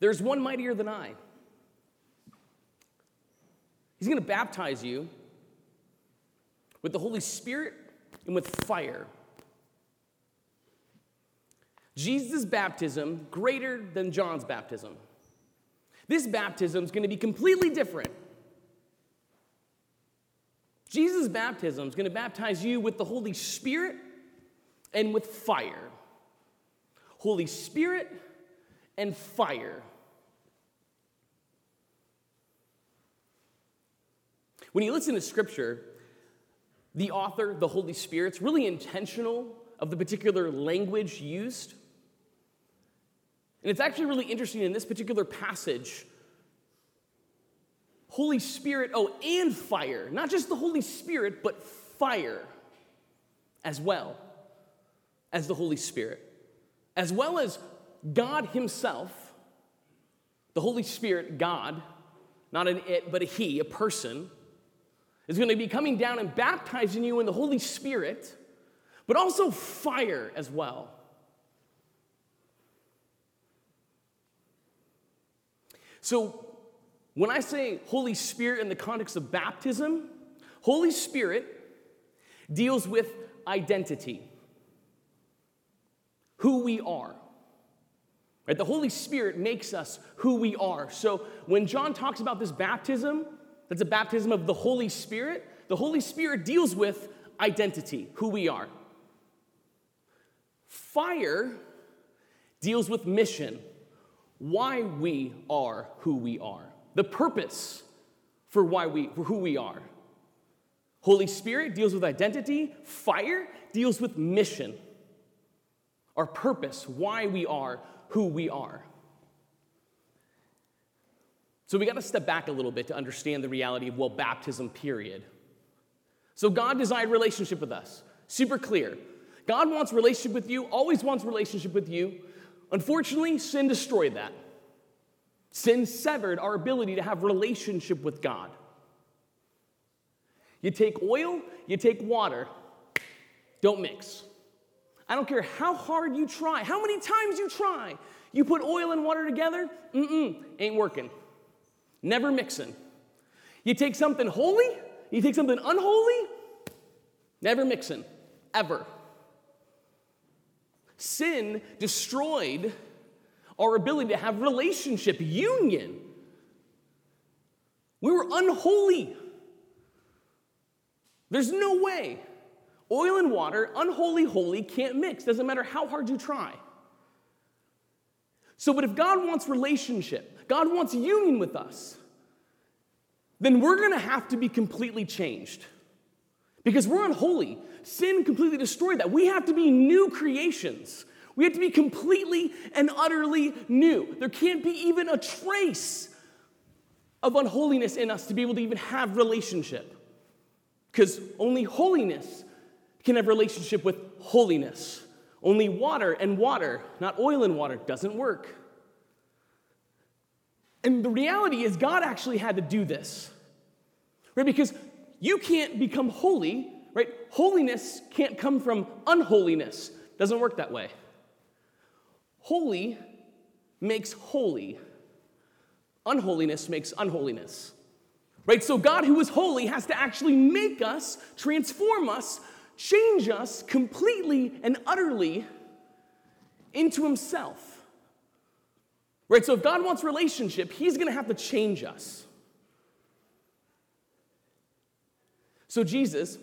There's one mightier than I. He's going to baptize you with the Holy Spirit and with fire. Jesus' baptism greater than John's baptism. This baptism is going to be completely different. Jesus' baptism is going to baptize you with the Holy Spirit and with fire. Holy Spirit and fire. When you listen to scripture, the author, the Holy Spirit's really intentional of the particular language used. And it's actually really interesting in this particular passage. Holy Spirit, oh, and fire. Not just the Holy Spirit, but fire as well as the Holy Spirit, as well as God Himself, the Holy Spirit, God, not an it, but a He, a person, is going to be coming down and baptizing you in the Holy Spirit, but also fire as well. So, when I say Holy Spirit in the context of baptism, Holy Spirit deals with identity, who we are. Right? The Holy Spirit makes us who we are. So when John talks about this baptism, that's a baptism of the Holy Spirit. The Holy Spirit deals with identity, who we are. Fire deals with mission, why we are who we are, the purpose for why we for who we are. Holy Spirit deals with identity, fire deals with mission. Our purpose, why we are who we are. So we got to step back a little bit to understand the reality of, well, baptism, period. So God desired relationship with us. Super clear. God wants relationship with you, always wants relationship with you. Unfortunately, sin destroyed that. Sin severed our ability to have relationship with God. You take oil, you take water, don't mix. I don't care how hard you try, how many times you try. You put oil and water together, mm-mm, ain't working. Never mixing. You take something holy, you take something unholy, never mixing, ever. Sin destroyed our ability to have relationship, union. We were unholy. There's no way. Oil and water, unholy, holy, can't mix. Doesn't matter how hard you try. So, but if God wants relationship, God wants union with us, then we're going to have to be completely changed. Because we're unholy. Sin completely destroyed that. We have to be new creations. We have to be completely and utterly new. There can't be even a trace of unholiness in us to be able to even have relationship. Because only holiness can have relationship with holiness. Only water and water, not oil and water, doesn't work. And the reality is, God actually had to do this, right? Because you can't become holy, right? Holiness can't come from unholiness. Doesn't work that way. Holy makes holy. Unholiness makes unholiness. Right? So God who is holy has to actually make us, transform us, change us completely and utterly into himself. Right? So if God wants relationship, he's going to have to change us. So Jesus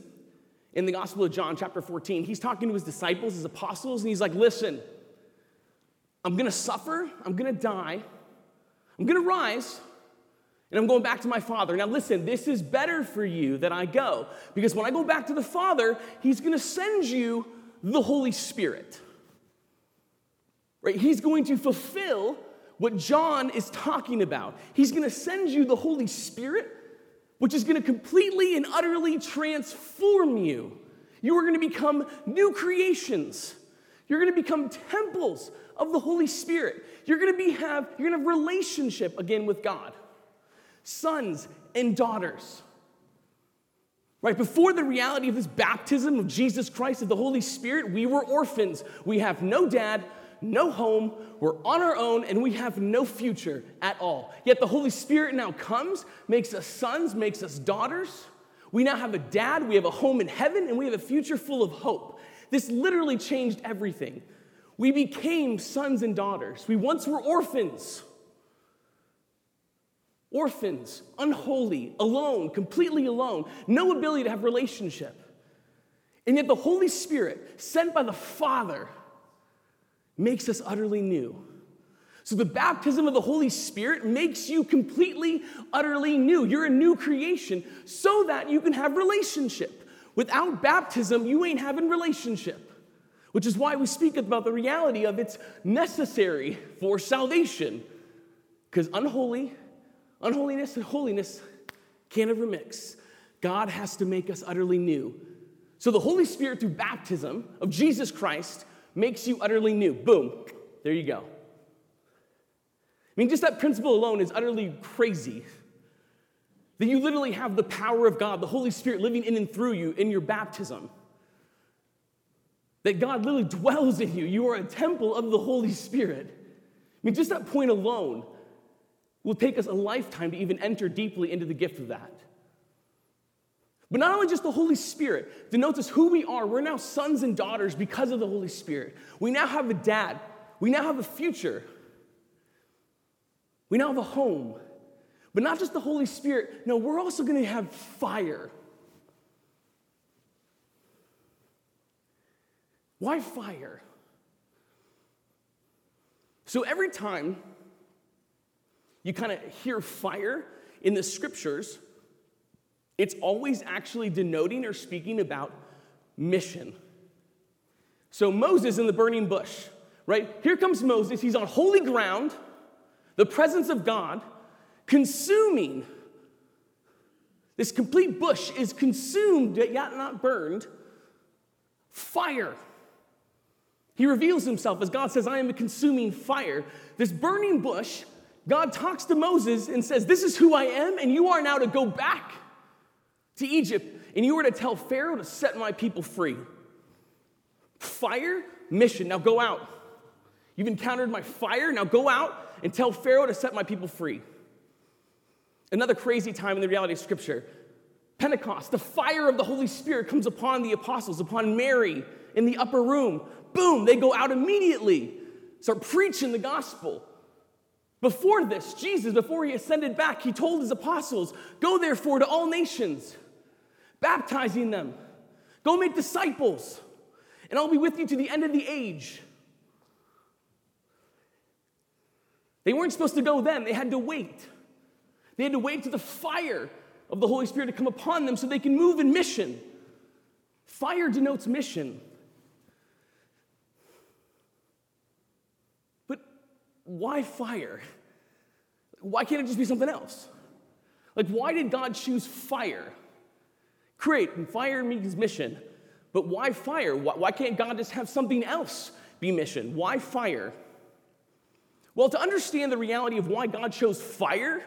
in the Gospel of John, chapter 14, he's talking to his disciples, his apostles, and he's like, Listen, I'm gonna suffer, I'm gonna die, I'm gonna rise, and I'm going back to my Father. Now, listen, this is better for you that I go, because when I go back to the Father, he's gonna send you the Holy Spirit. Right? He's going to fulfill what John is talking about. He's going to send you the Holy Spirit, which is going to completely and utterly transform you. You are going to become new creations. You're going to become temples of the Holy Spirit. You're going to be have you're going to have relationship again with God. Sons and daughters. Right before the reality of this baptism of Jesus Christ of the Holy Spirit, we were orphans. We have no dad, no home, we're on our own, and we have no future at all. Yet the Holy Spirit now comes, makes us sons, makes us daughters. We now have a dad, we have a home in heaven, and we have a future full of hope. This literally changed everything. We became sons and daughters. We once were orphans. Orphans, unholy, alone, completely alone, no ability to have relationship. And yet the Holy Spirit, sent by the Father, makes us utterly new. So the baptism of the Holy Spirit makes you completely, utterly new. You're a new creation so that you can have relationship. Without baptism, you ain't having relationship. Which is why we speak about the reality of it's necessary for salvation. Because unholy, unholiness and holiness can't ever mix. God has to make us utterly new. So the Holy Spirit, through baptism of Jesus Christ, makes you utterly new. Boom, there you go. I mean, just that principle alone is utterly crazy. That you literally have the power of God, the Holy Spirit living in and through you in your baptism. That God literally dwells in you. You are a temple of the Holy Spirit. I mean, just that point alone will take us a lifetime to even enter deeply into the gift of that. But not only just the Holy Spirit denotes us who we are, we're now sons and daughters because of the Holy Spirit. We now have a dad, we now have a future, we now have a home. But not just the Holy Spirit, no, we're also going to have fire. Why fire? So every time you kind of hear fire in the scriptures, it's always actually denoting or speaking about mission. So Moses in the burning bush, right? Here comes Moses. He's on holy ground, the presence of God, consuming. This complete bush is consumed, yet not burned. Fire. He reveals himself as God says, I am a consuming fire. This burning bush, God talks to Moses and says, This is who I am, and you are now to go back to Egypt, and you were to tell Pharaoh to set my people free. Fire, mission. Now go out. You've encountered my fire. Now go out and tell Pharaoh to set my people free. Another crazy time in the reality of Scripture Pentecost, the fire of the Holy Spirit comes upon the apostles, upon Mary in the upper room. Boom, they go out immediately, start preaching the gospel. Before this, Jesus, before he ascended back, he told his apostles, Go therefore to all nations baptizing them. Go make disciples, and I'll be with you to the end of the age. They weren't supposed to go then, they had to wait. They had to wait to the fire of the Holy Spirit to come upon them so they can move in mission. Fire denotes mission. But why fire? Why can't it just be something else? Like, why did God choose fire? Great, and fire means mission. But why fire? Why can't God just have something else be mission? Why fire? Well, to understand the reality of why God chose fire,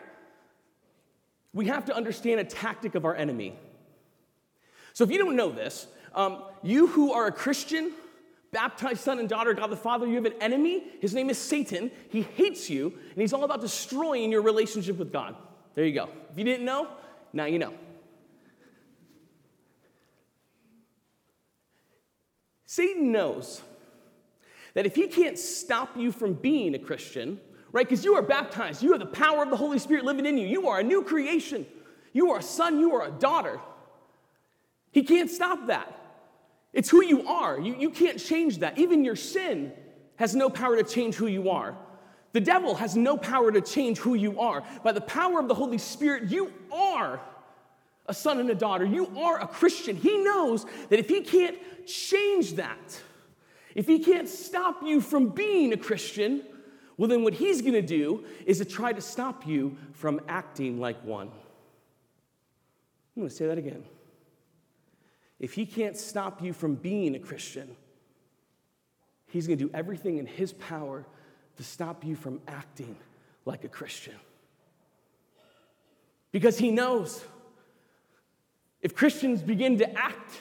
we have to understand a tactic of our enemy. So, if you don't know this, um, you who are a Christian, baptized son and daughter, God the Father, you have an enemy. His name is Satan. He hates you, and he's all about destroying your relationship with God. There you go. If you didn't know, now you know. Satan knows that if he can't stop you from being a Christian, right, because you are baptized, you have the power of the Holy Spirit living in you, you are a new creation, you are a son, you are a daughter. He can't stop that. It's who you are. You, you can't change that. Even your sin has no power to change who you are. The devil has no power to change who you are. By the power of the Holy Spirit, you are a son and a daughter. You are a Christian. He knows that if he can't change that, if he can't stop you from being a Christian, well, then what he's going to do is to try to stop you from acting like one. I'm going to say that again. If he can't stop you from being a Christian, he's going to do everything in his power to stop you from acting like a Christian. Because he knows if Christians begin to act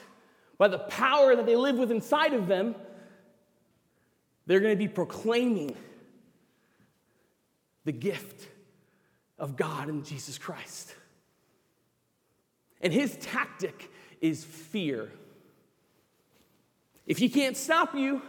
by the power that they live with inside of them, They're going to be proclaiming the gift of God in Jesus Christ. And his tactic is fear. If he can't stop you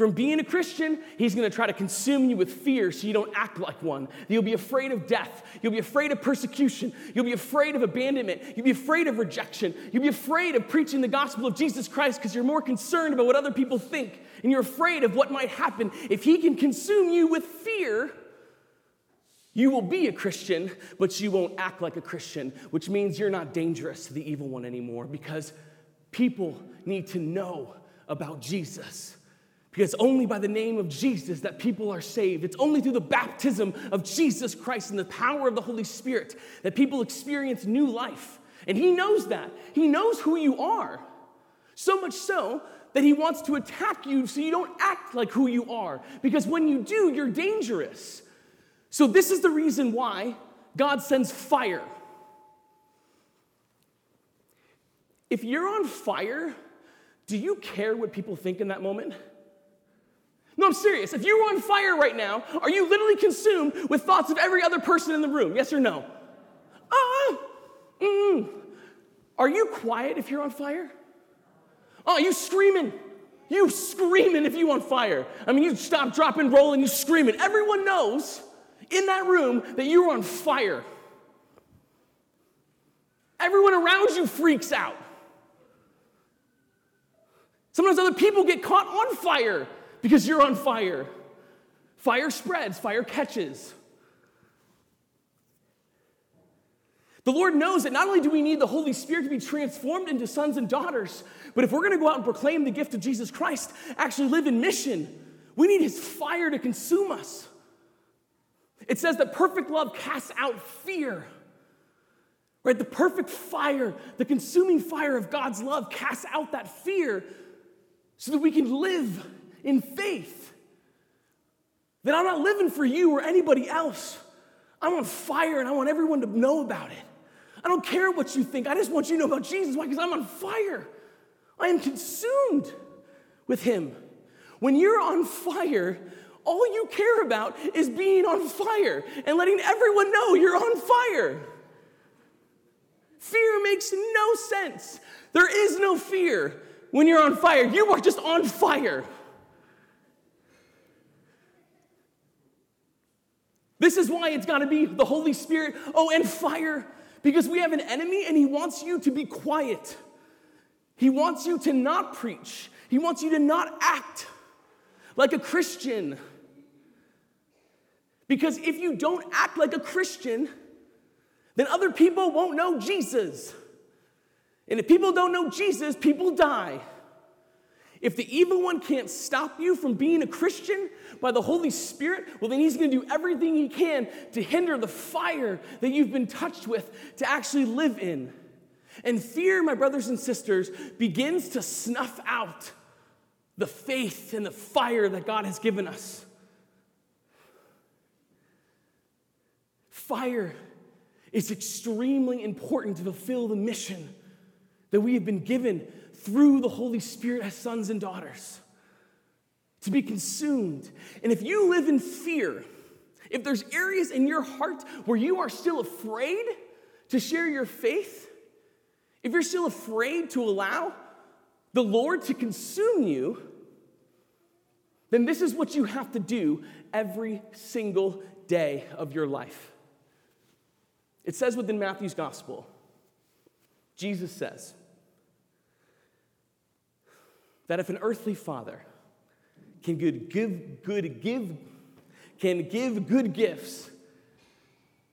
from being a Christian, he's gonna try to consume you with fear so you don't act like one. You'll be afraid of death. You'll be afraid of persecution. You'll be afraid of abandonment. You'll be afraid of rejection. You'll be afraid of preaching the gospel of Jesus Christ because you're more concerned about what other people think and you're afraid of what might happen. If he can consume you with fear, you will be a Christian, but you won't act like a Christian, which means you're not dangerous to the evil one anymore because people need to know about Jesus. Because only by the name of Jesus that people are saved. It's only through the baptism of Jesus Christ and the power of the Holy Spirit that people experience new life. And He knows that. He knows who you are. So much so that He wants to attack you so you don't act like who you are. Because when you do, you're dangerous. So, this is the reason why God sends fire. If you're on fire, do you care what people think in that moment? No, I'm serious. If you were on fire right now, are you literally consumed with thoughts of every other person in the room? Yes or no? Ah, mm. Are you quiet if you're on fire? Oh, you screaming. You screaming if you're on fire. I mean, you stop, drop, and roll, and you screaming. Everyone knows in that room that you're on fire. Everyone around you freaks out. Sometimes other people get caught on fire because you're on fire. Fire spreads, fire catches. The Lord knows that not only do we need the Holy Spirit to be transformed into sons and daughters, but if we're going to go out and proclaim the gift of Jesus Christ, actually live in mission, we need His fire to consume us. It says that perfect love casts out fear. Right? The perfect fire, the consuming fire of God's love casts out that fear so that we can live in faith. That I'm not living for you or anybody else. I'm on fire and I want everyone to know about it. I don't care what you think. I just want you to know about Jesus. Why? Because I'm on fire. I am consumed with Him. When you're on fire, all you care about is being on fire and letting everyone know you're on fire. Fear makes no sense. There is no fear when you're on fire. You are just on fire. This is why it's got to be the Holy Spirit, oh, and fire, because we have an enemy and he wants you to be quiet. He wants you to not preach, he wants you to not act like a Christian. Because if you don't act like a Christian, then other people won't know Jesus. And if people don't know Jesus, people die. If the evil one can't stop you from being a Christian by the Holy Spirit, well, then he's going to do everything he can to hinder the fire that you've been touched with to actually live in. And fear, my brothers and sisters, begins to snuff out the faith and the fire that God has given us. Fire is extremely important to fulfill the mission that we have been given through the Holy Spirit as sons and daughters to be consumed. And if you live in fear, if there's areas in your heart where you are still afraid to share your faith, if you're still afraid to allow the Lord to consume you, then this is what you have to do every single day of your life. It says within Matthew's gospel, Jesus says that if an earthly father can good, give good give can give good gifts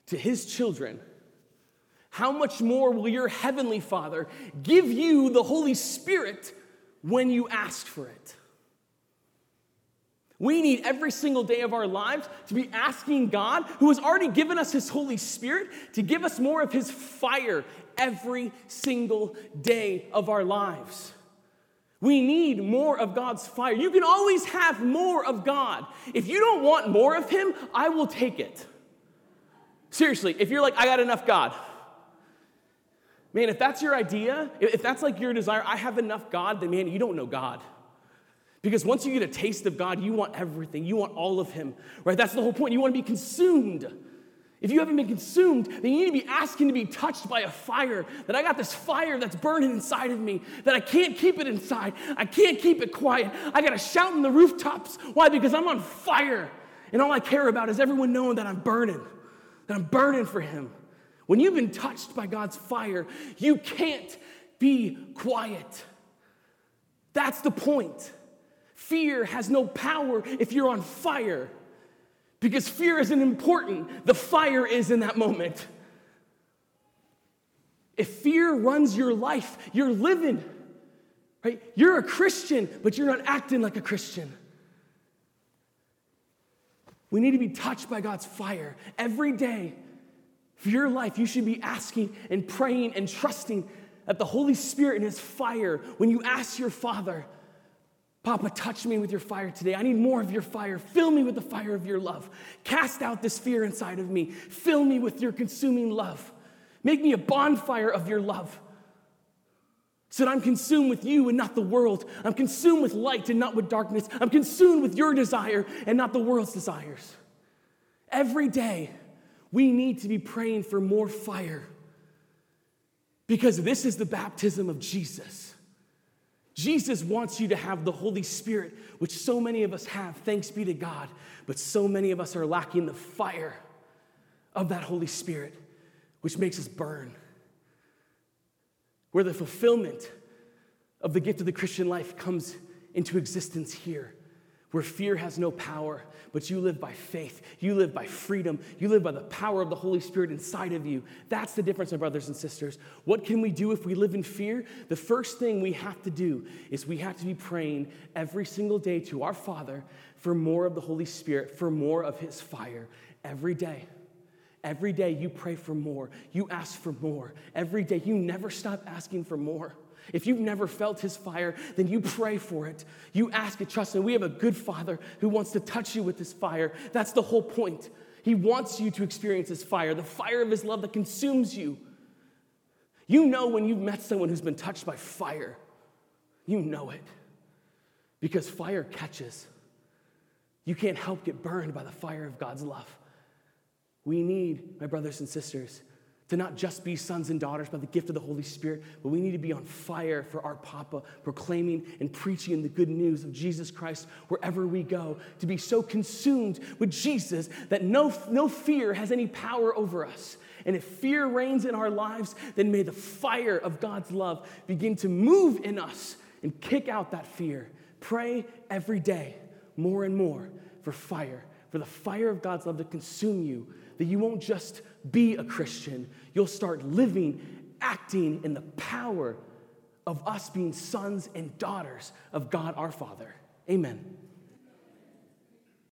to his children, how much more will your heavenly Father give you the Holy Spirit when you ask for it? We need every single day of our lives to be asking God, who has already given us His Holy Spirit, to give us more of His fire every single day of our lives. We need more of God's fire. You can always have more of God. If you don't want more of Him, I will take it. Seriously, if you're like, I got enough God. Man, if that's your idea, if that's like your desire, I have enough God, then man, you don't know God. Because once you get a taste of God, you want everything. You want all of Him, right? That's the whole point. You want to be consumed. If you haven't been consumed, then you need to be asking to be touched by a fire. That I got this fire that's burning inside of me, that I can't keep it inside. I can't keep it quiet. I got to shout in the rooftops. Why? Because I'm on fire. And all I care about is everyone knowing that I'm burning, that I'm burning for Him. When you've been touched by God's fire, you can't be quiet. That's the point. Fear has no power if you're on fire because fear isn't important, the fire is in that moment. If fear runs your life, you're living, right? You're a Christian, but you're not acting like a Christian. We need to be touched by God's fire every day. For your life, you should be asking and praying and trusting that the Holy Spirit and His fire, when you ask your Father, Papa, touch me with your fire today. I need more of your fire. Fill me with the fire of your love. Cast out this fear inside of me. Fill me with your consuming love. Make me a bonfire of your love. So that I'm consumed with you and not the world. I'm consumed with light and not with darkness. I'm consumed with your desire and not the world's desires. Every day, we need to be praying for more fire because this is the baptism of Jesus. Jesus wants you to have the Holy Spirit, which so many of us have, thanks be to God, but so many of us are lacking the fire of that Holy Spirit, which makes us burn. Where the fulfillment of the gift of the Christian life comes into existence here where fear has no power, but you live by faith. You live by freedom. You live by the power of the Holy Spirit inside of you. That's the difference, my brothers and sisters. What can we do if we live in fear? The first thing we have to do is we have to be praying every single day to our Father for more of the Holy Spirit, for more of His fire every day. Every day you pray for more. You ask for more. Every day you never stop asking for more. If you've never felt his fire, then you pray for it. You ask it, trust him. We have a good father who wants to touch you with his fire. That's the whole point. He wants you to experience his fire, the fire of his love that consumes you. You know when you've met someone who's been touched by fire, you know it because fire catches. You can't help get burned by the fire of God's love. We need, my brothers and sisters, to not just be sons and daughters by the gift of the Holy Spirit, but we need to be on fire for our Papa, proclaiming and preaching the good news of Jesus Christ wherever we go, to be so consumed with Jesus that no, no fear has any power over us. And if fear reigns in our lives, then may the fire of God's love begin to move in us and kick out that fear. Pray every day, more and more, for fire, for the fire of God's love to consume you, that you won't just be a Christian, you'll start living, acting in the power of us being sons and daughters of God our Father. Amen.